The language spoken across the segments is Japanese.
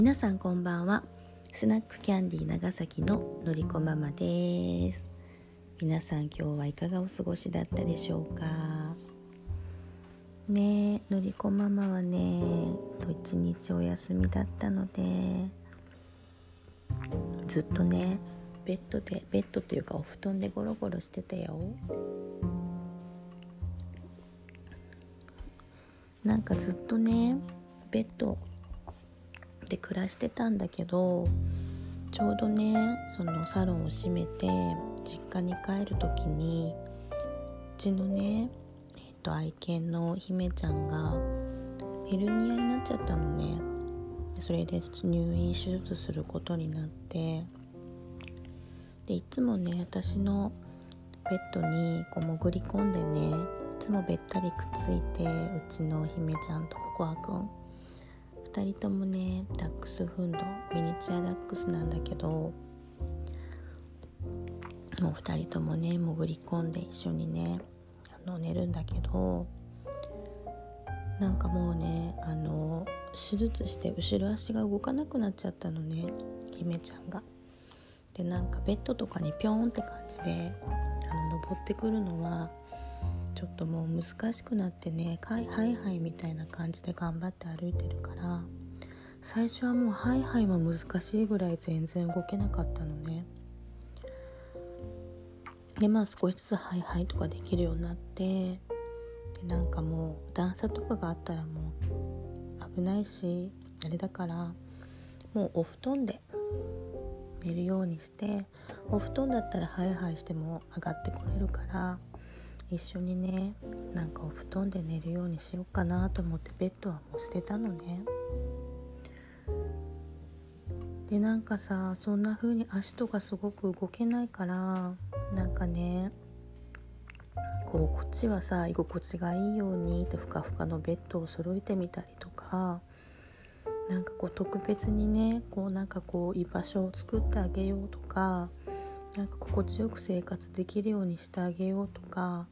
皆さんこんばんは。スナックキャンディー長崎ののりこママです。皆さん今日はいかがお過ごしだったでしょうか？ねのりこママはねと一日お休みだったのでずっとねベッドでベッドというかお布団でゴロゴロしてたよ。なんかずっとねベッドで暮らしてたんだけどちょうどねそのサロンを閉めて実家に帰る時にうちのね、えー、と愛犬の姫ちゃんがヘルニアになっちゃったのね。それで入院手術することになってでいつもね私のベッドにこう潜り込んでねいつもべったりくっついてうちの姫ちゃんとココアくん2人ともねダックスフンドミニチュアダックスなんだけどもう2人ともね潜り込んで一緒にねあの寝るんだけどなんかもうねあの手術して後ろ足が動かなくなっちゃったのね姫ちゃんが。でなんかベッドとかにピョンって感じであの登ってくるのはちょっともう難しくなってねハイハイハイみたいな感じで頑張って歩いてるから最初はもうハイハイも難しいぐらい全然動けなかったのね。でまあ少しずつハイハイとかできるようになってでなんかもう段差とかがあったらもう危ないしあれだからもうお布団で寝るようにしてお布団だったらハイハイしても上がってこれるから一緒にねなんかお布団で寝るようにしようかなと思ってベッドはもう捨てたのね。でなんかさそんな風に足とかすごく動けないからなんかねこうこっちはさ居心地がいいようにってふかふかのベッドを揃えてみたりとかなんかこう特別にねこうなんかこう居場所を作ってあげようとかなんか心地よく生活できるようにしてあげようとか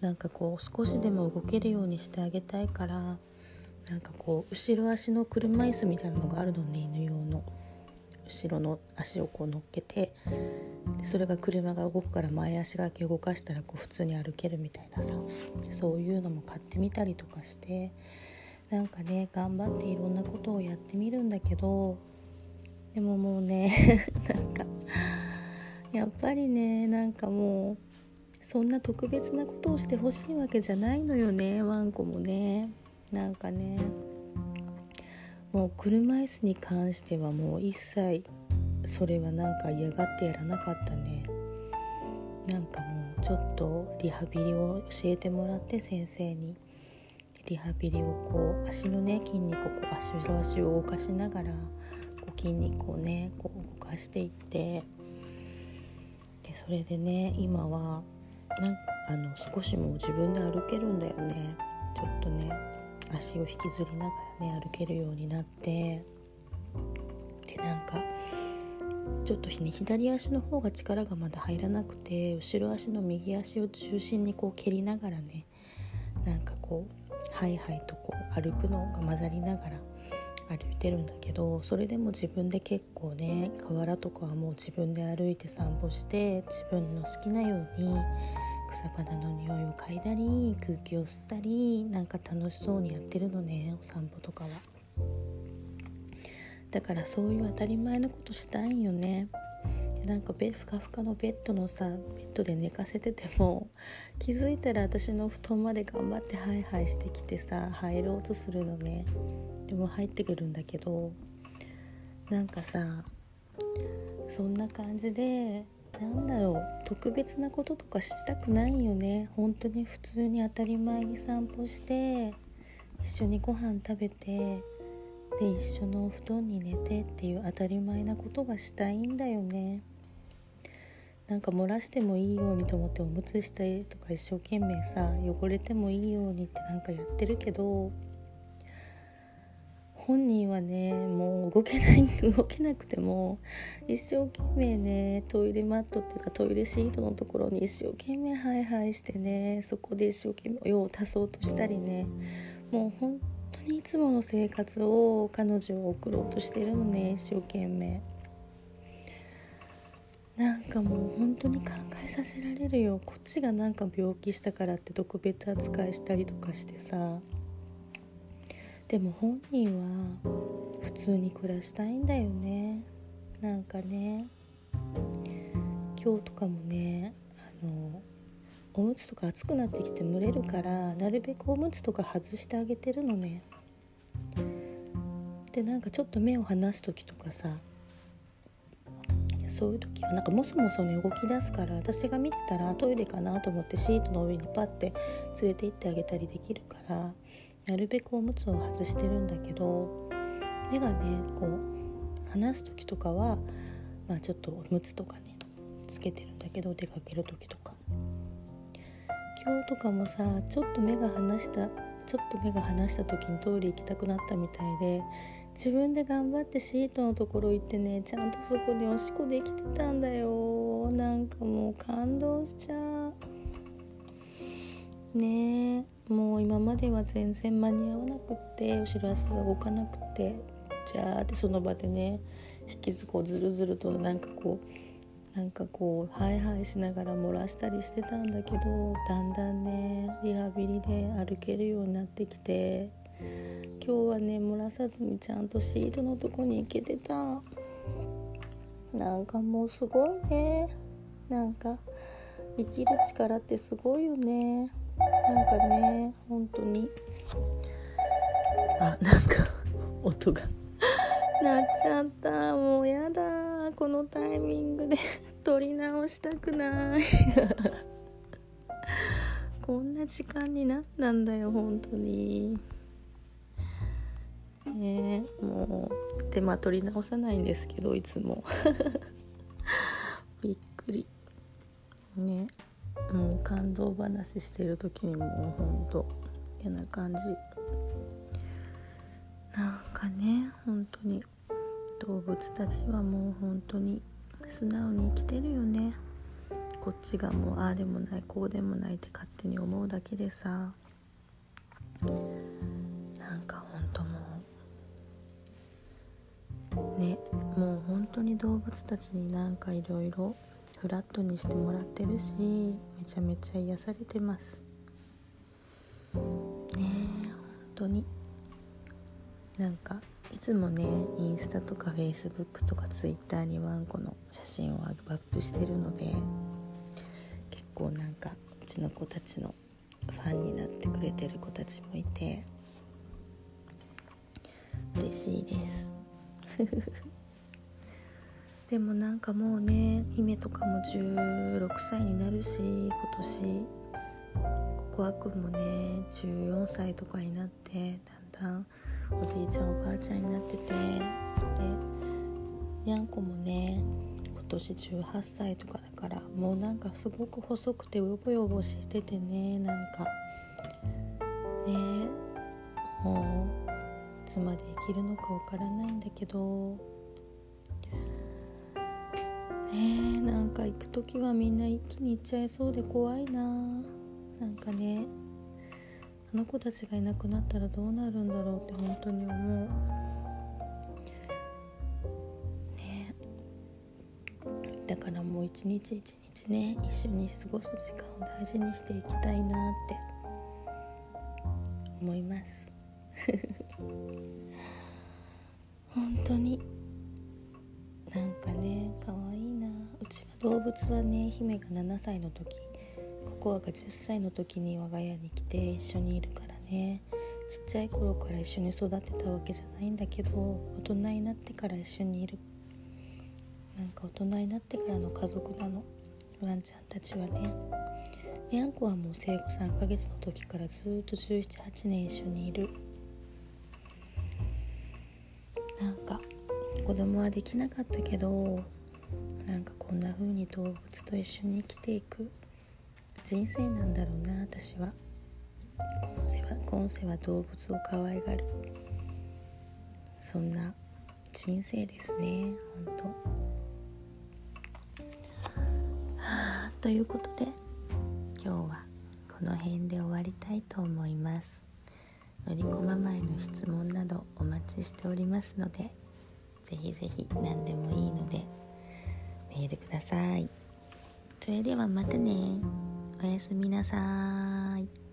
なんかこう少しでも動けるようにしてあげたいからなんかこう後ろ足の車椅子みたいなのがあるのね犬用の。後ろの足をこう乗っけてでそれが車が動くから前足が動かしたらこう普通に歩けるみたいなさ。そういうのも買ってみたりとかしてなんかね頑張っていろんなことをやってみるんだけどでももうね なんかやっぱりねなんかもうそんな特別なことをしてほしいわけじゃないのよね。ワンコもね。なんかね。もう車椅子に関してはもう一切それはなんか嫌がってやらなかったね。なんかもうちょっとリハビリを教えてもらって先生に。リハビリをこう足のね筋肉をこう足の足を動かしながらこう筋肉をねこう動かしていって。でそれでね今はなんあの少しも自分で歩けるんだよね。ちょっとね足を引きずりながらね歩けるようになって。でなんかちょっと左足の方が力がまだ入らなくて後ろ足の右足を中心にこう蹴りながらねなんかこうハイハイとこう歩くのが混ざりながら歩いてるんだけどそれでも自分で結構ね河原とかはもう自分で歩いて散歩して自分の好きなように草花の匂いを嗅いだり空気を吸ったりなんか楽しそうにやってるのねお散歩とかは。だからそういう当たり前のことしたいんよね。なんかベふかふかのベッドのさベッドで寝かせてても 気づいたら私の布団まで頑張ってハイハイしてきてさ入ろうとするのね。でも入ってくるんだけどなんかさそんな感じでなんだろう特別なこととかしたくないよね。本当に普通に当たり前に散歩して一緒にご飯食べてで一緒のお布団に寝てっていう当たり前なことがしたいんだよね。なんか漏らしてもいいようにと思っておむつしたりとか一生懸命さ汚れてもいいようにってなんかやってるけど本人はねもう動けない動けなくても一生懸命ねトイレマットっていうかトイレシートのところに一生懸命ハイハイしてねそこで一生懸命用を足そうとしたりねもう本当当にいつもの生活を彼女は送ろうとしてるのね一生懸命。なんかもう本当に考えさせられるよ。こっちがなんか病気したからって特別扱いしたりとかしてさ。でも本人は普通に暮らしたいんだよね。なんかね。今日とかもねあのおむつとか暑くなってきて蒸れるからなるべくおむつとか外してあげてるのね。でなんかちょっと目を離す時とかさそういう時はなんかもそもそに動き出すから私が見てたらトイレかなと思ってシートの上にパッて連れて行ってあげたりできるからなるべくおむつを外してるんだけど目がねこう離す時とかは、まあ、ちょっとおむつとかねつけてるんだけど出かける時とか。今日とかもさちょっと目が離したちょっと目が離した時にトイレ行きたくなったみたいで自分で頑張ってシートのところ行ってねちゃんとそこでおしっこできてたんだよ。なんかもう感動しちゃう。ねえ。もう今までは全然間に合わなくって後ろ足が動かなくて。じゃあってその場でね引きずこうずるずるとなんかこうなんかこうハイハイしながら漏らしたりしてたんだけどだんだんねリハビリで歩けるようになってきて。今日はね漏らさずにちゃんとシートのとこに行けてた。なんかもうすごいね。なんか生きる力ってすごいよね。なんかね本当に。あなんか音が。鳴っちゃった。もうやだ。このタイミングで 撮り直したくない。こんな時間になったんだよ本当に。ね。もう。手間取り直さないんですけどいつも。びっくり。ね。もう感動話してる時にもうほんと嫌な感じ。なんかね本当に。動物たちはもう本当に素直に生きてるよね。こっちがもうああでもないこうでもないって勝手に思うだけでさ。ねもう本当に動物たちになんかいろいろフラットにしてもらってるしめちゃめちゃ癒されてます。ねえ本当に。なんかいつもねインスタとかフェイスブックとかツイッターにワンコの写真をアップしてるので結構なんかうちの子たちのファンになってくれてる子たちもいて嬉しいです。でもなんかもうね姫とかも16歳になるし今年ココアくんもね14歳とかになってだんだんおじいちゃんおばあちゃんになっててでにゃんこもね今年18歳とかだからもうなんかすごく細くてヨボヨボしててねなんか。ねもうつまで生きるのかわからないんだけど。ねなんか行く時はみんな一気に行っちゃいそうで怖いな。なんかねあの子たちがいなくなったらどうなるんだろうって本当に思う。ねだからもう一日一日ね一緒に過ごす時間を大事にしていきたいなって思います。当に。なんかね可愛いな。うちは動物はね姫が7歳の時ココアが10歳の時に我が家に来て一緒にいるからね。ちっちゃい頃から一緒に育てたわけじゃないんだけど大人になってから一緒にいる。なんか大人になってからの家族なの。ワンちゃんたちはね。にゃんこはもう生後3ヶ月の時からずっと1718年一緒にいる。なんか子供はできなかったけどなんかこんな風に動物と一緒に生きていく人生なんだろうな私は。今世は今世は動物を可愛がる。そんな人生ですね本当。はあということで今日はこの辺で終わりたいと思います。のりこママへの質問などお待ちしておりますのでぜひぜひ何でもいいのでメールください。それではまたね。おやすみなさい。